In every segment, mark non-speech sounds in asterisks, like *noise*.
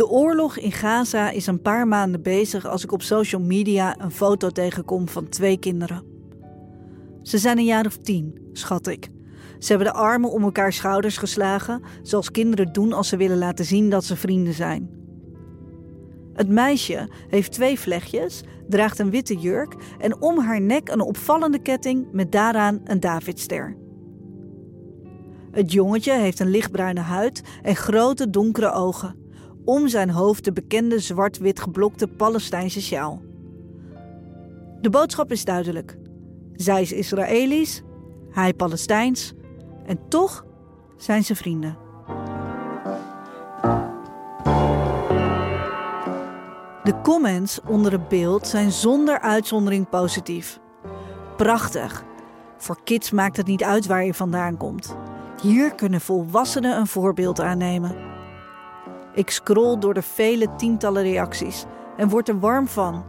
De oorlog in Gaza is een paar maanden bezig als ik op social media een foto tegenkom van twee kinderen. Ze zijn een jaar of tien, schat ik. Ze hebben de armen om elkaar schouders geslagen, zoals kinderen doen als ze willen laten zien dat ze vrienden zijn. Het meisje heeft twee vlechtjes, draagt een witte jurk en om haar nek een opvallende ketting met daaraan een Davidster. Het jongetje heeft een lichtbruine huid en grote donkere ogen. Om zijn hoofd de bekende zwart-wit geblokte Palestijnse sjaal. De boodschap is duidelijk. Zij is Israëlisch, hij Palestijns en toch zijn ze vrienden. De comments onder het beeld zijn zonder uitzondering positief. Prachtig. Voor kids maakt het niet uit waar je vandaan komt. Hier kunnen volwassenen een voorbeeld aannemen. Ik scroll door de vele tientallen reacties en word er warm van.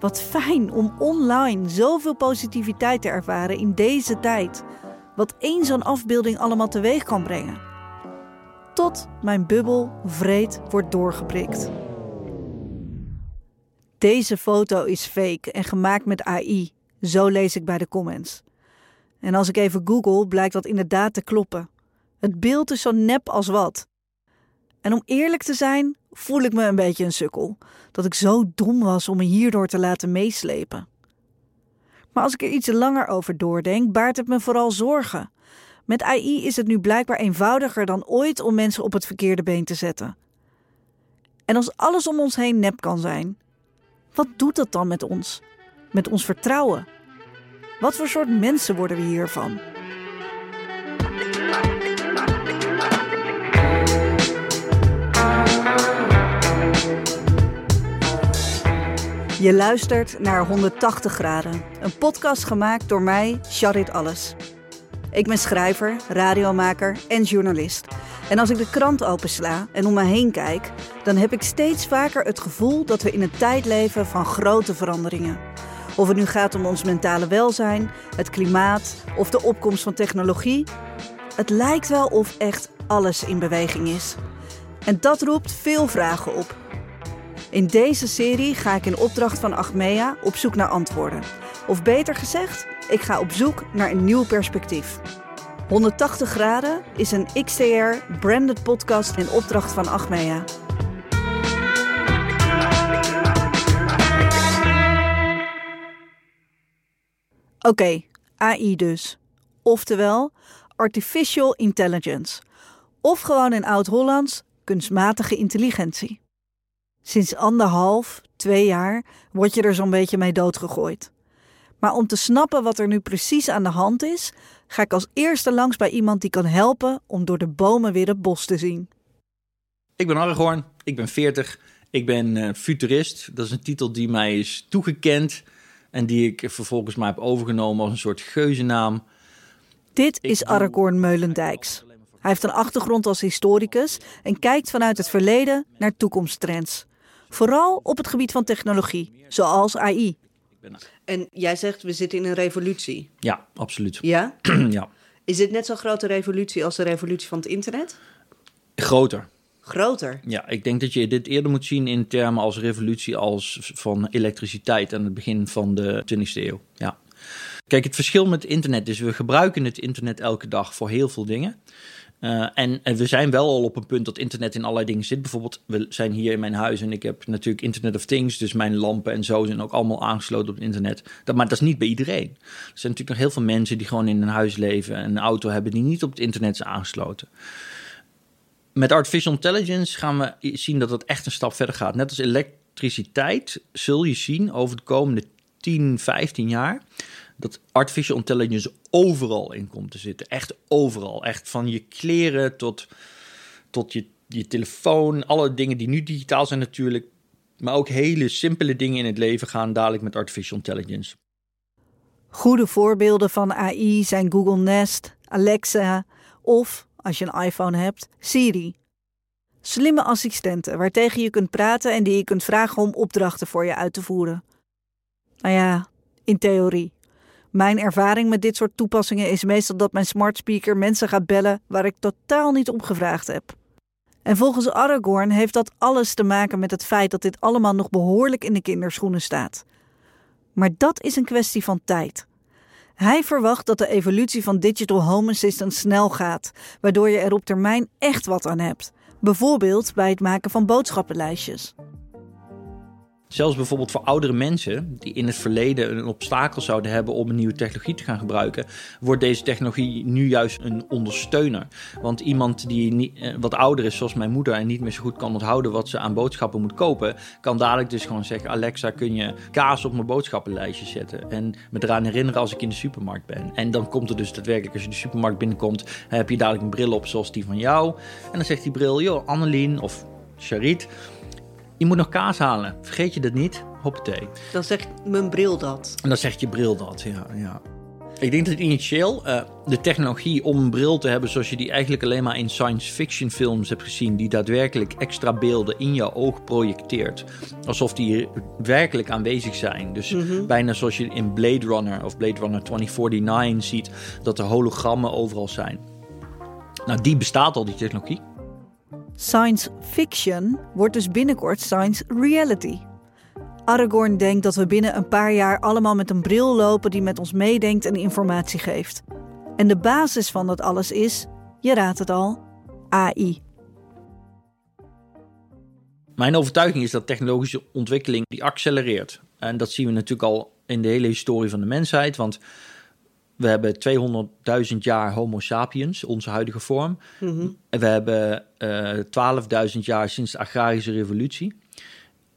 Wat fijn om online zoveel positiviteit te ervaren in deze tijd. Wat één zo'n afbeelding allemaal teweeg kan brengen. Tot mijn bubbel vreed wordt doorgeprikt. Deze foto is fake en gemaakt met AI. Zo lees ik bij de comments. En als ik even google, blijkt dat inderdaad te kloppen. Het beeld is zo nep als wat. En om eerlijk te zijn, voel ik me een beetje een sukkel. Dat ik zo dom was om me hierdoor te laten meeslepen. Maar als ik er iets langer over doordenk, baart het me vooral zorgen. Met AI is het nu blijkbaar eenvoudiger dan ooit om mensen op het verkeerde been te zetten. En als alles om ons heen nep kan zijn, wat doet dat dan met ons? Met ons vertrouwen? Wat voor soort mensen worden we hiervan? Je luistert naar 180 graden, een podcast gemaakt door mij, Charit Alles. Ik ben schrijver, radiomaker en journalist. En als ik de krant opensla en om me heen kijk, dan heb ik steeds vaker het gevoel dat we in een tijd leven van grote veranderingen. Of het nu gaat om ons mentale welzijn, het klimaat of de opkomst van technologie. Het lijkt wel of echt alles in beweging is. En dat roept veel vragen op. In deze serie ga ik in opdracht van Achmea op zoek naar antwoorden. Of beter gezegd, ik ga op zoek naar een nieuw perspectief. 180 graden is een XTR branded podcast in opdracht van Achmea. Oké, AI dus. Oftewel artificial intelligence. Of gewoon in oud-Hollands kunstmatige intelligentie. Sinds anderhalf, twee jaar word je er zo'n beetje mee doodgegooid. Maar om te snappen wat er nu precies aan de hand is, ga ik als eerste langs bij iemand die kan helpen om door de bomen weer het bos te zien. Ik ben Aragorn, ik ben 40, ik ben uh, futurist. Dat is een titel die mij is toegekend en die ik vervolgens maar heb overgenomen als een soort geuzennaam. Dit is Aragorn Meulendijks. Hij heeft een achtergrond als historicus en kijkt vanuit het verleden naar toekomsttrends. Vooral op het gebied van technologie, zoals AI. En jij zegt, we zitten in een revolutie. Ja, absoluut. Ja? *clears throat* ja. Is dit net zo'n grote revolutie als de revolutie van het internet? Groter. Groter? Ja, ik denk dat je dit eerder moet zien in termen als revolutie als van elektriciteit aan het begin van de 20e eeuw. Ja. Kijk, het verschil met internet is, we gebruiken het internet elke dag voor heel veel dingen. Uh, en, we zijn wel al op een punt dat internet in allerlei dingen zit. Bijvoorbeeld, we zijn hier in mijn huis en ik heb natuurlijk Internet of Things. Dus mijn lampen en zo zijn ook allemaal aangesloten op het internet. Dat, maar dat is niet bij iedereen. Er zijn natuurlijk nog heel veel mensen die gewoon in een huis leven en een auto hebben die niet op het internet zijn aangesloten. Met artificial intelligence gaan we zien dat het echt een stap verder gaat. Net als elektriciteit zul je zien over de komende 10, 15 jaar dat artificial intelligence overal in komt te zitten. Echt overal. Echt van je kleren tot, tot je, je telefoon. Alle dingen die nu digitaal zijn natuurlijk. Maar ook hele simpele dingen in het leven gaan dadelijk met artificial intelligence. Goede voorbeelden van AI zijn Google Nest, Alexa of, als je een iPhone hebt, Siri. Slimme assistenten waartegen je kunt praten en die je kunt vragen om opdrachten voor je uit te voeren. Nou ja, in theorie. Mijn ervaring met dit soort toepassingen is meestal dat mijn smart speaker mensen gaat bellen waar ik totaal niet om gevraagd heb. En volgens Aragorn heeft dat alles te maken met het feit dat dit allemaal nog behoorlijk in de kinderschoenen staat. Maar dat is een kwestie van tijd. Hij verwacht dat de evolutie van Digital Home Assistant snel gaat, waardoor je er op termijn echt wat aan hebt. Bijvoorbeeld bij het maken van boodschappenlijstjes. Zelfs bijvoorbeeld voor oudere mensen die in het verleden een obstakel zouden hebben om een nieuwe technologie te gaan gebruiken, wordt deze technologie nu juist een ondersteuner. Want iemand die eh, wat ouder is, zoals mijn moeder, en niet meer zo goed kan onthouden wat ze aan boodschappen moet kopen, kan dadelijk dus gewoon zeggen: Alexa, kun je kaas op mijn boodschappenlijstje zetten? En me eraan herinneren als ik in de supermarkt ben. En dan komt er dus daadwerkelijk, als je de supermarkt binnenkomt, heb je dadelijk een bril op zoals die van jou. En dan zegt die bril: joh, Annelien of Charit je moet nog kaas halen. Vergeet je dat niet? Hoppatee. Dan zegt mijn bril dat. En dan zegt je bril dat, ja. ja. Ik denk dat initieel uh, de technologie om een bril te hebben zoals je die eigenlijk alleen maar in science fiction films hebt gezien, die daadwerkelijk extra beelden in jouw oog projecteert. Alsof die werkelijk aanwezig zijn. Dus Mhm. bijna zoals je in Blade Runner of Blade Runner 2049 ziet, dat er hologrammen overal zijn. Nou, die bestaat al, die technologie. Science fiction wordt dus binnenkort science reality. Aragorn denkt dat we binnen een paar jaar allemaal met een bril lopen die met ons meedenkt en informatie geeft. En de basis van dat alles is, je raadt het al, AI. Mijn overtuiging is dat technologische ontwikkeling die accelereert. En dat zien we natuurlijk al in de hele historie van de mensheid. Want we hebben 200.000 jaar Homo sapiens, onze huidige vorm. En we hebben eh 12.000 jaar sinds de agrarische revolutie.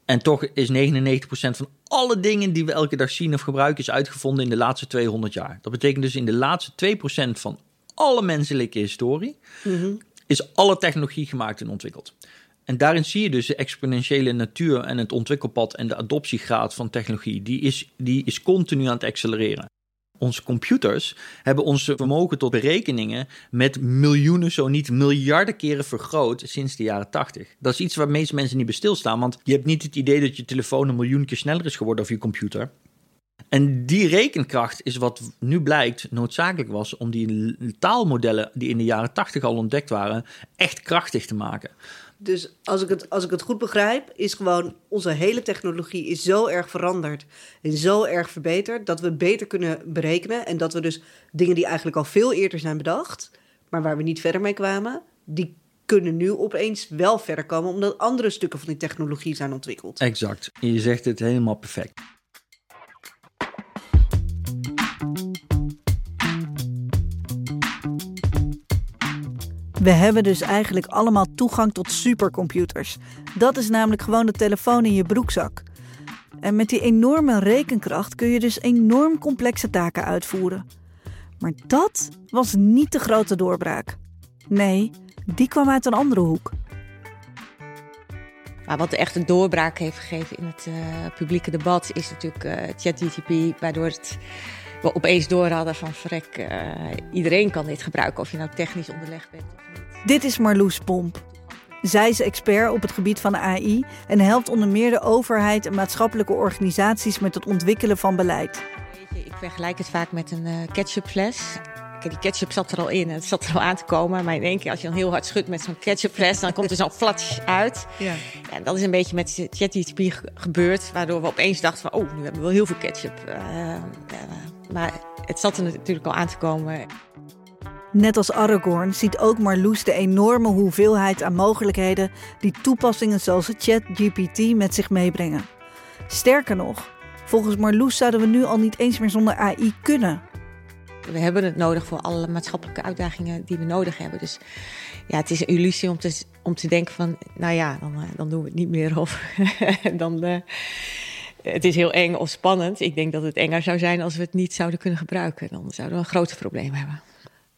En toch is 99% van alle dingen die we elke dag zien of gebruiken... is uitgevonden in de laatste 200 jaar. Dat betekent dus in de laatste 2% van alle menselijke historie... is alle technologie gemaakt en ontwikkeld. En daarin zie je dus de exponentiële natuur en het ontwikkelpad en de adoptiegraad van technologie. Die is, die is continu aan het accelereren. Onze computers hebben ons vermogen tot berekeningen met miljoenen, zo niet miljarden keren vergroot sinds de jaren 80. Dat is iets waar meeste mensen niet bij stilstaan, want je hebt niet het idee dat je telefoon een miljoen keer sneller is geworden of je computer. En die rekenkracht is wat nu blijkt noodzakelijk was om die taalmodellen die in de jaren 80 al ontdekt waren, echt krachtig te maken. Dus als ik, het, als ik het goed begrijp, is gewoon onze hele technologie is zo erg veranderd en zo erg verbeterd dat we beter kunnen berekenen. En dat we dus dingen die eigenlijk al veel eerder zijn bedacht, maar waar we niet verder mee kwamen, die kunnen nu opeens wel verder komen omdat andere stukken van die technologie zijn ontwikkeld. Exact. Je zegt het helemaal perfect. We hebben dus eigenlijk allemaal toegang tot supercomputers. Dat is namelijk gewoon de telefoon in je broekzak. En met die enorme rekenkracht kun je dus enorm complexe taken uitvoeren. Maar dat was niet de grote doorbraak. Nee, die kwam uit een andere hoek. Maar wat echt een doorbraak heeft gegeven in het uh, publieke debat is natuurlijk uh, ChatGTP, waardoor het, we opeens door hadden van vrek, uh, iedereen kan dit gebruiken, of je nou technisch onderlegd bent. Dit is Marloes Pomp. Zij is expert op het gebied van AI en helpt onder meer de overheid en maatschappelijke organisaties met het ontwikkelen van beleid. Ik vergelijk het vaak met een uh, ketchupfles. Die ketchup zat er al in en het zat er al aan te komen. Maar in één keer, als je dan heel hard schudt met zo'n ketchupfles, dan komt er zo'n flatsch uit. Ja. ja. En dat is een beetje met ChatGPT gebeurd, waardoor we opeens dachten van, oh, nu hebben we wel heel veel ketchup. Uh, uh, maar het zat er natuurlijk al aan te komen. Net als Aragorn ziet ook Marloes de enorme hoeveelheid aan mogelijkheden die toepassingen zoals ChatGPT met zich meebrengen. Sterker nog, volgens Marloes zouden we nu al niet eens meer zonder AI kunnen. We hebben het nodig voor alle maatschappelijke uitdagingen die we nodig hebben. Dus ja, het is een illusie om te, om te denken van, nou ja, dan, dan doen we het niet meer. Of *laughs* dan, uh, het is heel eng of spannend. Ik denk dat het enger zou zijn als we het niet zouden kunnen gebruiken. Dan zouden we een groot probleem hebben.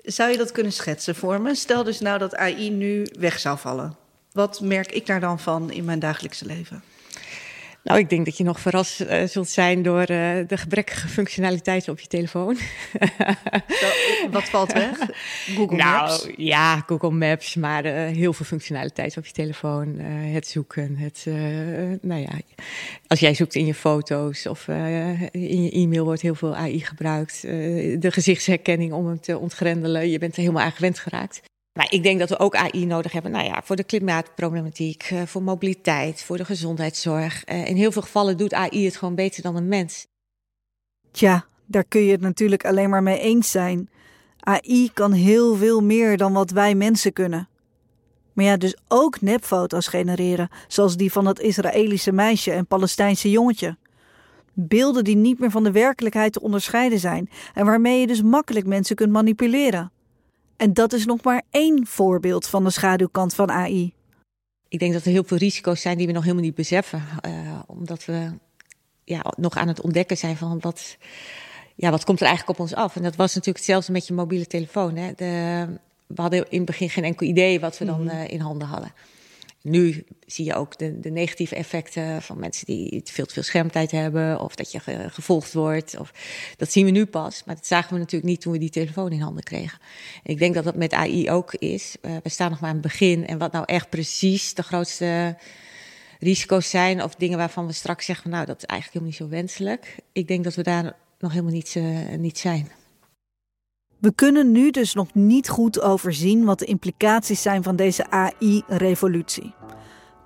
Zou je dat kunnen schetsen voor me? Stel dus nou dat AI nu weg zou vallen. Wat merk ik daar dan van in mijn dagelijkse leven? Nou, ik denk dat je nog verrast uh, zult zijn door uh, de gebrekkige functionaliteiten op je telefoon. Zo, wat valt weg? Google nou, Maps? Ja, Google Maps, maar uh, heel veel functionaliteiten op je telefoon. het zoeken, het, nou ja, als jij zoekt in je foto's of in je e-mail wordt heel veel AI gebruikt. de gezichtsherkenning om hem te ontgrendelen. Je bent er helemaal aan gewend geraakt. Maar ik denk dat we ook AI nodig hebben. Nou ja, voor de klimaatproblematiek, eh, voor mobiliteit, voor de gezondheidszorg. Eh, in heel veel gevallen doet AI het gewoon beter dan een mens. Tja, daar kun je het natuurlijk alleen maar mee eens zijn. AI kan heel veel meer dan wat wij mensen kunnen. Maar ja, dus ook nepfoto's genereren, zoals die van het Israëlische meisje en Palestijnse jongetje. Beelden die niet meer van de werkelijkheid te onderscheiden zijn en waarmee je dus makkelijk mensen kunt manipuleren. En dat is nog maar één voorbeeld van de schaduwkant van AI. Ik denk dat er heel veel risico's zijn die we nog helemaal niet beseffen, uh, omdat we ja, nog aan het ontdekken zijn van wat, ja, wat komt er eigenlijk op ons af. En dat was natuurlijk hetzelfde met je mobiele telefoon. Hè. De, we hadden in het begin geen enkel idee wat we dan uh, in handen hadden. Nu zie je ook de, de, negatieve effecten van mensen die veel te veel schermtijd hebben. Of dat je ge, gevolgd wordt. Of, dat zien we nu pas. Maar dat zagen we natuurlijk niet toen we die telefoon in handen kregen. En ik denk dat dat met AI ook is. Uh, we staan nog maar aan het begin. En wat nou echt precies de grootste risico's zijn. Of dingen waarvan we straks zeggen, nou dat is eigenlijk helemaal niet zo wenselijk. Ik denk dat we daar nog helemaal niet, uh, niet zijn. We kunnen nu dus nog niet goed overzien wat de implicaties zijn van deze AI-revolutie.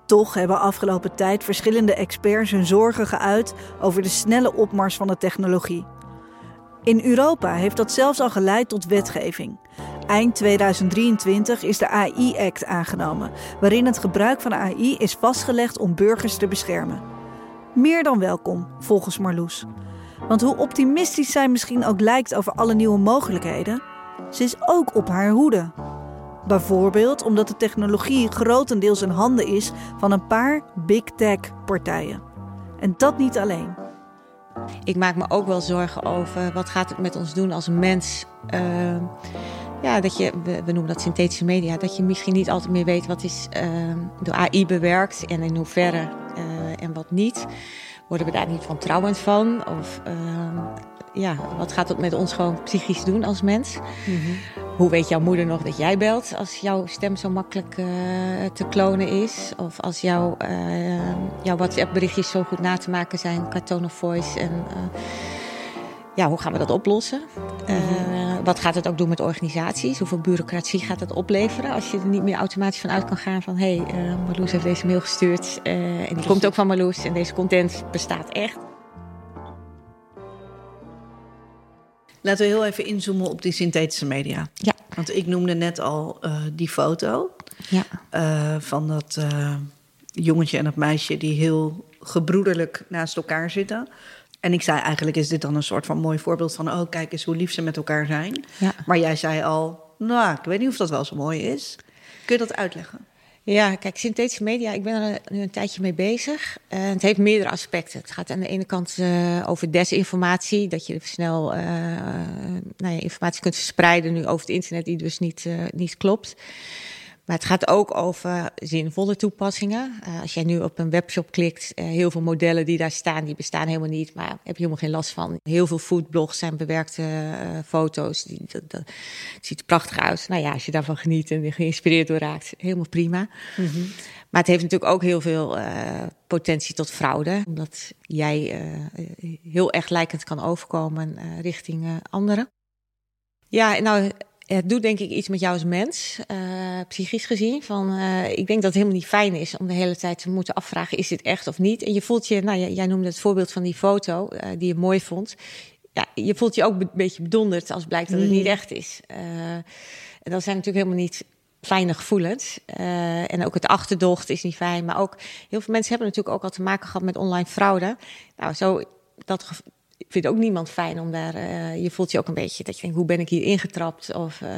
Toch hebben afgelopen tijd verschillende experts hun zorgen geuit over de snelle opmars van de technologie. In Europa heeft dat zelfs al geleid tot wetgeving. Eind 2023 is de AI-act aangenomen, waarin het gebruik van AI is vastgelegd om burgers te beschermen. Meer dan welkom, volgens Marloes. Want hoe optimistisch zij misschien ook lijkt over alle nieuwe mogelijkheden, ze is ook op haar hoede. Bijvoorbeeld omdat de technologie grotendeels in handen is van een paar big tech partijen. En dat niet alleen. Ik maak me ook wel zorgen over wat gaat het met ons doen als mens. Uh, ja, dat je, we, noemen dat synthetische media, dat je misschien niet altijd meer weet wat is uh, door AI bewerkt en in hoeverre uh, en wat niet. Worden we daar niet van trouwend van? Of uh, ja, wat gaat het met ons gewoon psychisch doen als mens? Mm -hmm. Hoe weet jouw moeder nog dat jij belt als jouw stem zo makkelijk uh, te klonen is? Of als jouw, uh, jouw WhatsApp-berichtjes zo goed na te maken zijn, qua tone of voice en ja, hoe gaan we dat oplossen? Uh, wat gaat het ook doen met organisaties? Hoeveel bureaucratie gaat het opleveren als je er niet meer automatisch van uit kan gaan van hé, hey, uh, Marloes heeft deze mail gestuurd uh, en die komt ook van Marloes en deze content bestaat echt. Laten we heel even inzoomen op die synthetische media. Ja. Want ik noemde net al die foto ja. van dat jongetje en dat meisje die heel gebroederlijk naast elkaar zitten. En ik zei eigenlijk is dit dan een soort van mooi voorbeeld van... oh, kijk eens hoe lief ze met elkaar zijn. Ja. Maar jij zei al, nou, ik weet niet of dat wel zo mooi is. Kun je dat uitleggen? Ja, kijk, synthetische media, ik ben er nu een tijdje mee bezig. Uh, het heeft meerdere aspecten. Het gaat aan de ene kant uh, over desinformatie, dat je snel uh, nou ja, informatie kunt verspreiden nu over het internet die dus niet, niet klopt. Maar het gaat ook over zinvolle toepassingen. Uh, als jij nu op een webshop klikt, uh, heel veel modellen die daar staan, die bestaan helemaal niet, maar heb je helemaal geen last van. Heel veel foodblogs zijn bewerkte uh, foto's. Die, dat, dat, het ziet er prachtig uit. Nou ja, als je daarvan geniet en geïnspireerd door raakt, helemaal prima. Mm -hmm. Maar het heeft natuurlijk ook heel veel potentie tot fraude, omdat jij heel erg lijkend kan overkomen richting anderen. Ja, nou, het doet denk ik iets met jou als mens, uh, psychisch gezien. Van, uh, ik denk dat het helemaal niet fijn is om de hele tijd te moeten afvragen: is dit echt of niet? En je voelt je, nou, jij noemde het voorbeeld van die foto uh, die je mooi vond. Ja, je voelt je ook een beetje bedonderd als blijkt dat het niet echt is. en dat zijn natuurlijk helemaal niet fijne gevoelens. en ook het achterdocht is niet fijn. Maar ook heel veel mensen hebben natuurlijk ook al te maken gehad met online fraude. Nou, zo dat vindt ook niemand fijn om daar. Uh, je voelt je ook een beetje dat je denkt: hoe ben ik hier ingetrapt? Of uh,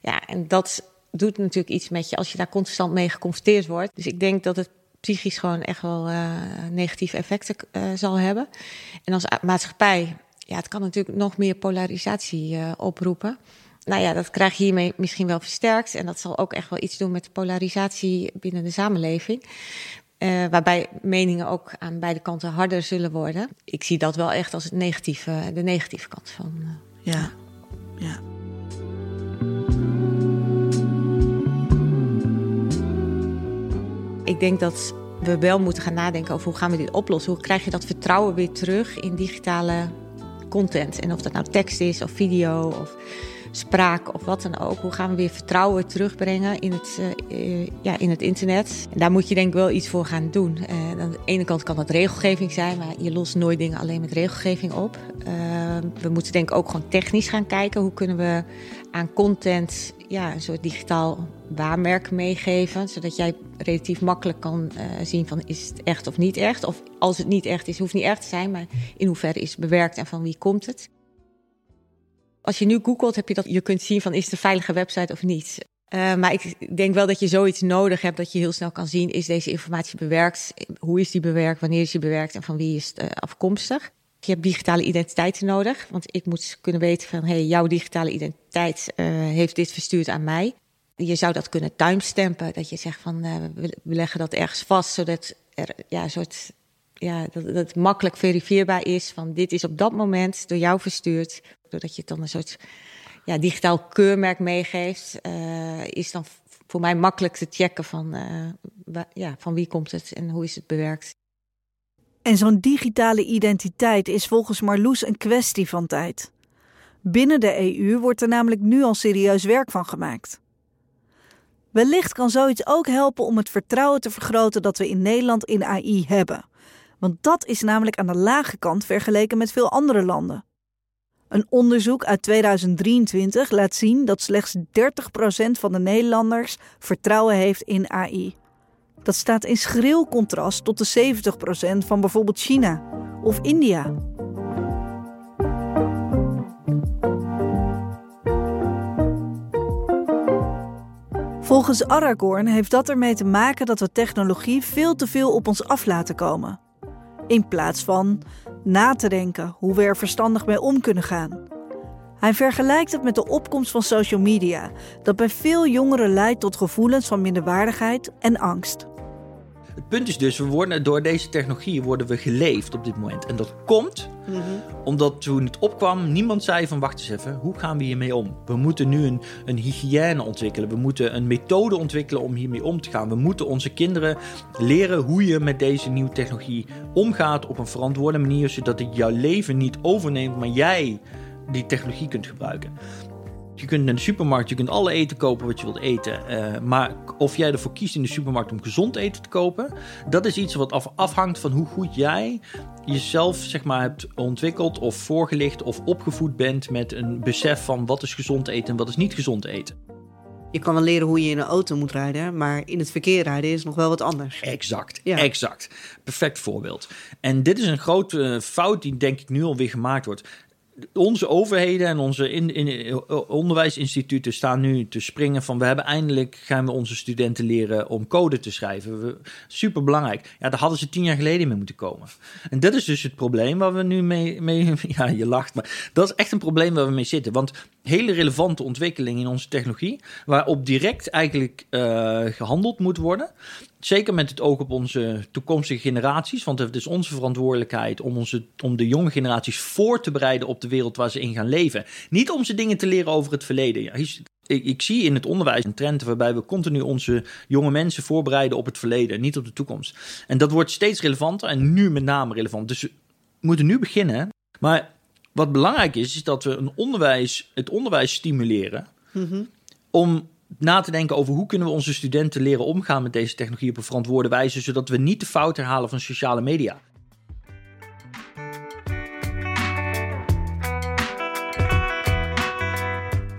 ja, en dat doet natuurlijk iets met je als je daar constant mee geconfronteerd wordt. Dus ik denk dat het psychisch gewoon echt wel uh, negatieve effecten zal hebben. En als maatschappij, ja, het kan natuurlijk nog meer polarisatie oproepen. Nou ja, dat krijg je hiermee misschien wel versterkt. En dat zal ook echt wel iets doen met de polarisatie binnen de samenleving. Uh, waarbij meningen ook aan beide kanten harder zullen worden. Ik zie dat wel echt als het negatieve, de negatieve kant van. Uh, ja, ja. Ik denk dat we wel moeten gaan nadenken over hoe gaan we dit oplossen. Hoe krijg je dat vertrouwen weer terug in digitale content? En of dat nou tekst is of video of spraak of wat dan ook. Hoe gaan we weer vertrouwen terugbrengen in het, uh, ja, in het internet? En daar moet je denk ik wel iets voor gaan doen. Uh, aan de ene kant kan dat regelgeving zijn, maar je lost nooit dingen alleen met regelgeving op. We moeten denk ik ook gewoon technisch gaan kijken. Hoe kunnen we aan content ja, een soort digitaal waarmerk meegeven. Zodat jij relatief makkelijk kan zien van is het echt of niet echt. Of als het niet echt is, hoeft niet echt te zijn. Maar in hoeverre is het bewerkt en van wie komt het. Als je nu googelt, heb je dat je kunt zien van is het een veilige website of niet. Uh, maar ik denk wel dat je zoiets nodig hebt dat je heel snel kan zien: is deze informatie bewerkt? Hoe is die bewerkt? Wanneer is die bewerkt? En van wie is het uh, afkomstig? Je hebt digitale identiteiten nodig, want ik moet kunnen weten van hey, jouw digitale identiteit uh, heeft dit verstuurd aan mij. Je zou dat kunnen timestampen, dat je zegt van we leggen dat ergens vast, zodat er ja, een soort ja, dat, dat het makkelijk verifieerbaar is van dit is op dat moment door jou verstuurd. Doordat je het dan een soort ja, digitaal keurmerk meegeeft, uh, is dan voor mij makkelijk te checken van, uh, ja, van wie komt het en hoe is het bewerkt. En zo'n digitale identiteit is volgens Marloes een kwestie van tijd. Binnen de EU wordt er namelijk nu al serieus werk van gemaakt. Wellicht kan zoiets ook helpen om het vertrouwen te vergroten dat we in Nederland in AI hebben. Want dat is namelijk aan de lage kant vergeleken met veel andere landen. Een onderzoek uit 2023 laat zien dat slechts 30% van de Nederlanders vertrouwen heeft in AI. Dat staat in schril contrast tot de 70% van bijvoorbeeld China of India. Volgens Aragorn heeft dat ermee te maken dat we technologie veel te veel op ons af laten komen. In plaats van na te denken hoe we er verstandig mee om kunnen gaan. Hij vergelijkt het met de opkomst van social media, dat bij veel jongeren leidt tot gevoelens van minderwaardigheid en angst. Het punt is dus, we worden, door deze technologie worden we geleefd op dit moment. En dat komt mm -hmm. omdat toen het opkwam, niemand zei van wacht eens even, hoe gaan we hiermee om? We moeten nu een, een hygiëne ontwikkelen. We moeten een methode ontwikkelen om hiermee om te gaan. We moeten onze kinderen leren hoe je met deze nieuwe technologie omgaat op een verantwoorde manier, zodat het jouw leven niet overneemt, maar jij die technologie kunt gebruiken. Je kunt in de supermarkt, je kunt alle eten kopen wat je wilt eten. Uh, maar of jij ervoor kiest in de supermarkt om gezond eten te kopen, dat is iets wat af, afhangt van hoe goed jij jezelf zeg maar, hebt ontwikkeld of voorgelicht of opgevoed bent met een besef van wat is gezond eten en wat is niet gezond eten. Je kan wel leren hoe je in een auto moet rijden, maar in het verkeer rijden is nog wel wat anders. Exact, ja. exact. Perfect voorbeeld. En dit is een grote fout die denk ik nu alweer gemaakt wordt onze overheden en onze in, in, onderwijsinstituten staan nu te springen van we hebben eindelijk gaan we onze studenten leren om code te schrijven. Super belangrijk. Ja, daar hadden ze tien jaar geleden mee moeten komen. En dat is dus het probleem waar we nu mee, mee *laughs* ja, je lacht, maar dat is echt een probleem waar we mee zitten. Want hele relevante ontwikkelingen in onze technologie, waarop direct eigenlijk uh, gehandeld moet worden. Zeker met het oog op onze toekomstige generaties. Want het is onze verantwoordelijkheid om, onze, om de jonge generaties voor te bereiden op de wereld waar ze in gaan leven. Niet om ze dingen te leren over het verleden. Ja, ik, ik, zie in het onderwijs een trend waarbij we continu onze jonge mensen voorbereiden op het verleden, niet op de toekomst. En dat wordt steeds relevanter en nu met name relevant. Dus we moeten nu beginnen. Maar wat belangrijk is, is dat we een onderwijs, het onderwijs stimuleren mm om na te denken over hoe kunnen we onze studenten leren omgaan met deze technologie op een verantwoorde wijze, zodat we niet de fout herhalen van sociale media.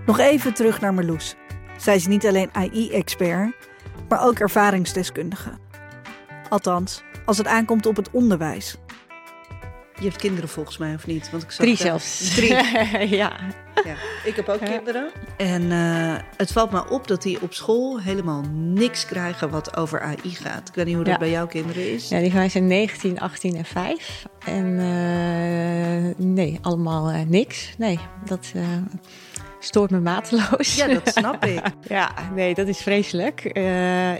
Nog even terug naar Marloes. Zij is niet alleen AI-expert, maar ook ervaringsdeskundige. Althans, als het aankomt op het onderwijs. Je hebt kinderen volgens mij, of niet? Want ik zag Drie zelfs. Drie. *laughs* ja. ja. Ik heb ook kinderen. En uh, het valt me op dat die op school helemaal niks krijgen wat over AI gaat. Ik weet niet hoe dat ja. bij jouw kinderen is. Ja, die van mij zijn 19, 18 en 5. En uh, nee, allemaal uh, niks. Nee, dat stoort me mateloos. Ja, dat snap *laughs* ik. ja, nee, dat is vreselijk.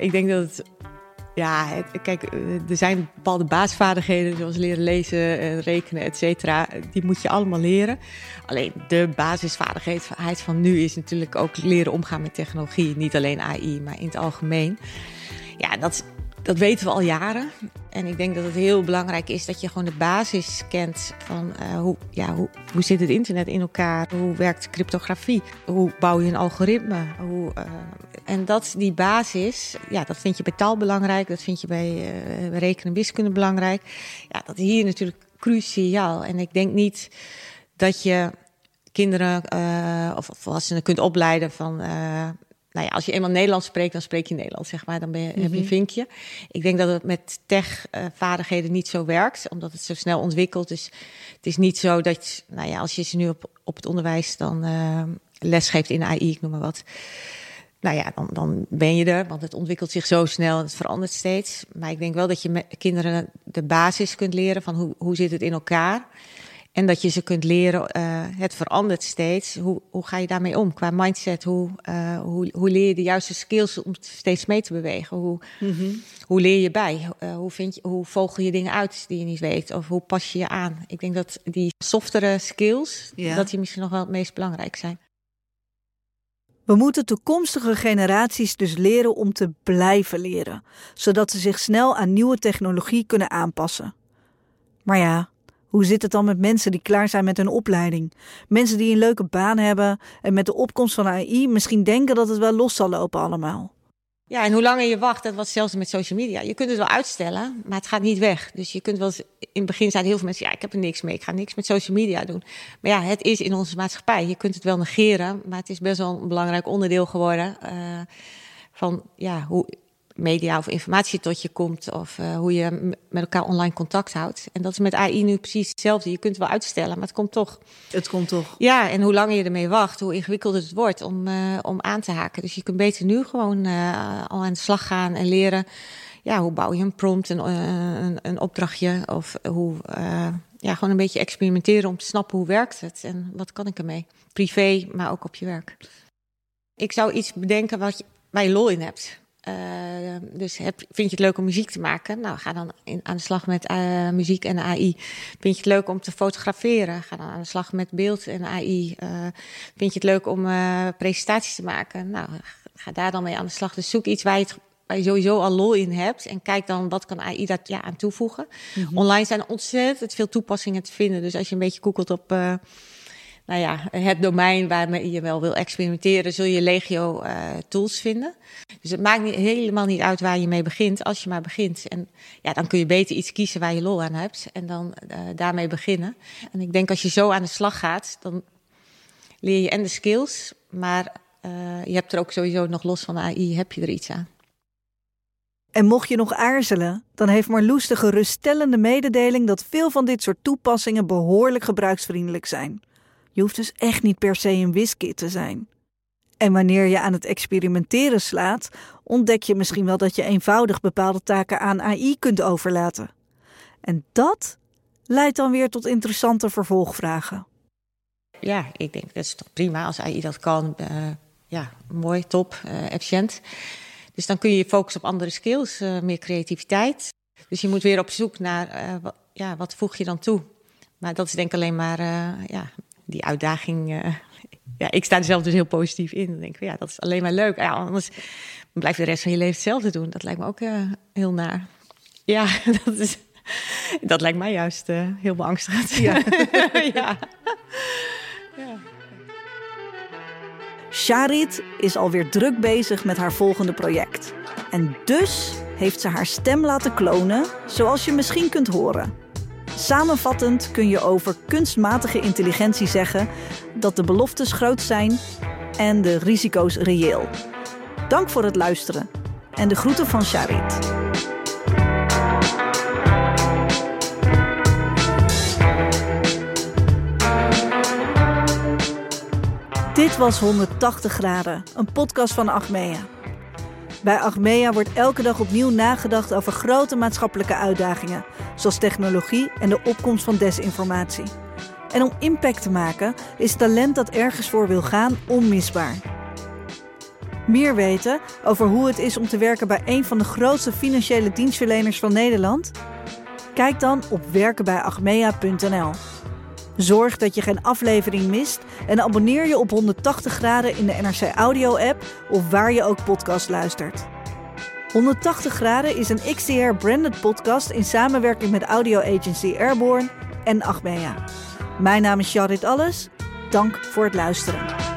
ik denk dat het ja, kijk, eh, er zijn bepaalde basisvaardigheden, zoals leren lezen, en rekenen, et cetera. Die moet je allemaal leren. Alleen de basisvaardigheid van nu is natuurlijk ook leren omgaan met technologie. Niet alleen AI, maar in het algemeen. Ja, dat, dat weten we al jaren. En ik denk dat het heel belangrijk is dat je gewoon de basis kent van uh, hoe, ja, hoe, hoe zit het internet in elkaar? Hoe werkt cryptografie? Hoe bouw je een algoritme? Hoe, uh, en dat, die basis, ja, dat vind je bij taal belangrijk. Dat vind je bij uh, rekenen en wiskunde belangrijk. Ja, dat is hier natuurlijk cruciaal. En ik denk niet dat je kinderen of volwassenen kunt opleiden van nou ja, als je eenmaal Nederlands spreekt, dan spreek je Nederlands, zeg maar. Dan ben je, heb je een mhm. vinkje. Ik denk dat het met tech-vaardigheden niet zo werkt, omdat het zo snel ontwikkelt. Dus het is niet zo dat, nou ja, als je ze nu op, op het onderwijs dan uh, les geeft in AI, ik noem maar wat. Nou ja, dan, dan ben je er, want het ontwikkelt zich zo snel en het verandert steeds. Maar ik denk wel dat je met kinderen de basis kunt leren van hoe, hoe zit het in elkaar. En dat je ze kunt leren, uh, het verandert steeds. Hoe, hoe ga je daarmee om qua mindset? Hoe, uh, hoe, hoe leer je de juiste skills om steeds mee te bewegen? Hoe, mm -hmm. hoe leer je bij? Uh, hoe, vind je, hoe vogel je dingen uit die je niet weet? Of hoe pas je je aan? Ik denk dat die softere skills, ja. dat die misschien nog wel het meest belangrijk zijn. We moeten toekomstige generaties dus leren om te blijven leren, zodat ze zich snel aan nieuwe technologie kunnen aanpassen. Maar ja, hoe zit het dan met mensen die klaar zijn met hun opleiding? Mensen die een leuke baan hebben en met de opkomst van AI misschien denken dat het wel los zal lopen allemaal. Ja, en hoe langer je wacht, dat was hetzelfde met social media. Je kunt het wel uitstellen, maar het gaat niet weg. Dus je kunt wel eens, in het begin zeiden heel veel mensen, ja, ik heb er niks mee, ik ga niks met social media doen. Maar ja, het is in onze maatschappij. Je kunt het wel negeren, maar het is best wel een belangrijk onderdeel geworden uh, van, ja, hoe, media of informatie tot je komt of uh, hoe je met elkaar online contact houdt. En dat is met AI nu precies hetzelfde. Je kunt het wel uitstellen, maar het komt toch. Het komt toch. Ja, en hoe langer je ermee wacht, hoe ingewikkelder het wordt om, uh, om aan te haken. Dus je kunt beter nu gewoon uh, al aan de slag gaan en leren. Ja, hoe bouw je een prompt, een, een, een opdrachtje of hoe ja, gewoon een beetje experimenteren om te snappen hoe werkt het en wat kan ik ermee. Privé, maar ook op je werk. Ik zou iets bedenken wat je, waar je lol in hebt. Uh, dus heb, vind je het leuk om muziek te maken? Nou, ga dan in, aan de slag met uh, muziek en AI. Vind je het leuk om te fotograferen? Ga dan aan de slag met beeld en AI. Uh, vind je het leuk om presentaties te maken? Nou, ga daar dan mee aan de slag. Dus zoek iets waar je, het, waar je sowieso al lol in hebt. En kijk dan wat kan AI daar ja, aan toevoegen. Mm -hmm. Online zijn ontzettend veel toepassingen te vinden. Dus als je een beetje googelt op nou ja, het domein waarmee je wel wil experimenteren, zul je legio uh, tools vinden. Dus het maakt niet, helemaal niet uit waar je mee begint, als je maar begint. En ja, dan kun je beter iets kiezen waar je lol aan hebt en dan uh, daarmee beginnen. En ik denk als je zo aan de slag gaat, dan leer je en de skills, maar uh, je hebt er ook sowieso nog los van de AI, heb je er iets aan. En mocht je nog aarzelen, dan heeft Marloes de geruststellende mededeling dat veel van dit soort toepassingen behoorlijk gebruiksvriendelijk zijn. Je hoeft dus echt niet per se een wiskit te zijn. En wanneer je aan het experimenteren slaat, ontdek je misschien wel dat je eenvoudig bepaalde taken aan AI kunt overlaten. En dat leidt dan weer tot interessante vervolgvragen. Ja, ik denk dat is toch prima als AI dat kan. Uh, ja, mooi, top, uh, efficiënt. Dus dan kun je je focussen op andere skills, uh, meer creativiteit. Dus je moet weer op zoek naar, wat, ja, wat voeg je dan toe? Maar dat is denk ik alleen maar ja, die uitdaging. Uh, ja, ik sta er zelf dus heel positief in. Dan denk ik, ja, dat is alleen maar leuk. Ja, anders blijf je de rest van je leven hetzelfde doen. Dat lijkt me ook uh, heel naar. Ja, *laughs* dat, is, dat lijkt mij juist uh, heel beangstigend. Ja. *laughs* ja. ja. Charit is alweer druk bezig met haar volgende project. En dus heeft ze haar stem laten klonen, zoals je misschien kunt horen. Samenvattend kun je over kunstmatige intelligentie zeggen dat de beloftes groot zijn en de risico's reëel. Dank voor het luisteren en de groeten van Charit. Dit was 180 graden, een podcast van Achmea. Bij Achmea wordt elke dag opnieuw nagedacht over grote maatschappelijke uitdagingen, zoals technologie en de opkomst van desinformatie. En om impact te maken is talent dat ergens voor wil gaan onmisbaar. Meer weten over hoe het is om te werken bij een van de grootste financiële dienstverleners van Nederland? Kijk dan op werkenbijachmea.nl. Zorg dat je geen aflevering mist en abonneer je op 180 graden in de NRC Audio app of waar je ook podcast luistert. 180 graden is een XDR branded podcast in samenwerking met audio agency Airborne en Achmea. Mijn naam is Charit Alles. Dank voor het luisteren.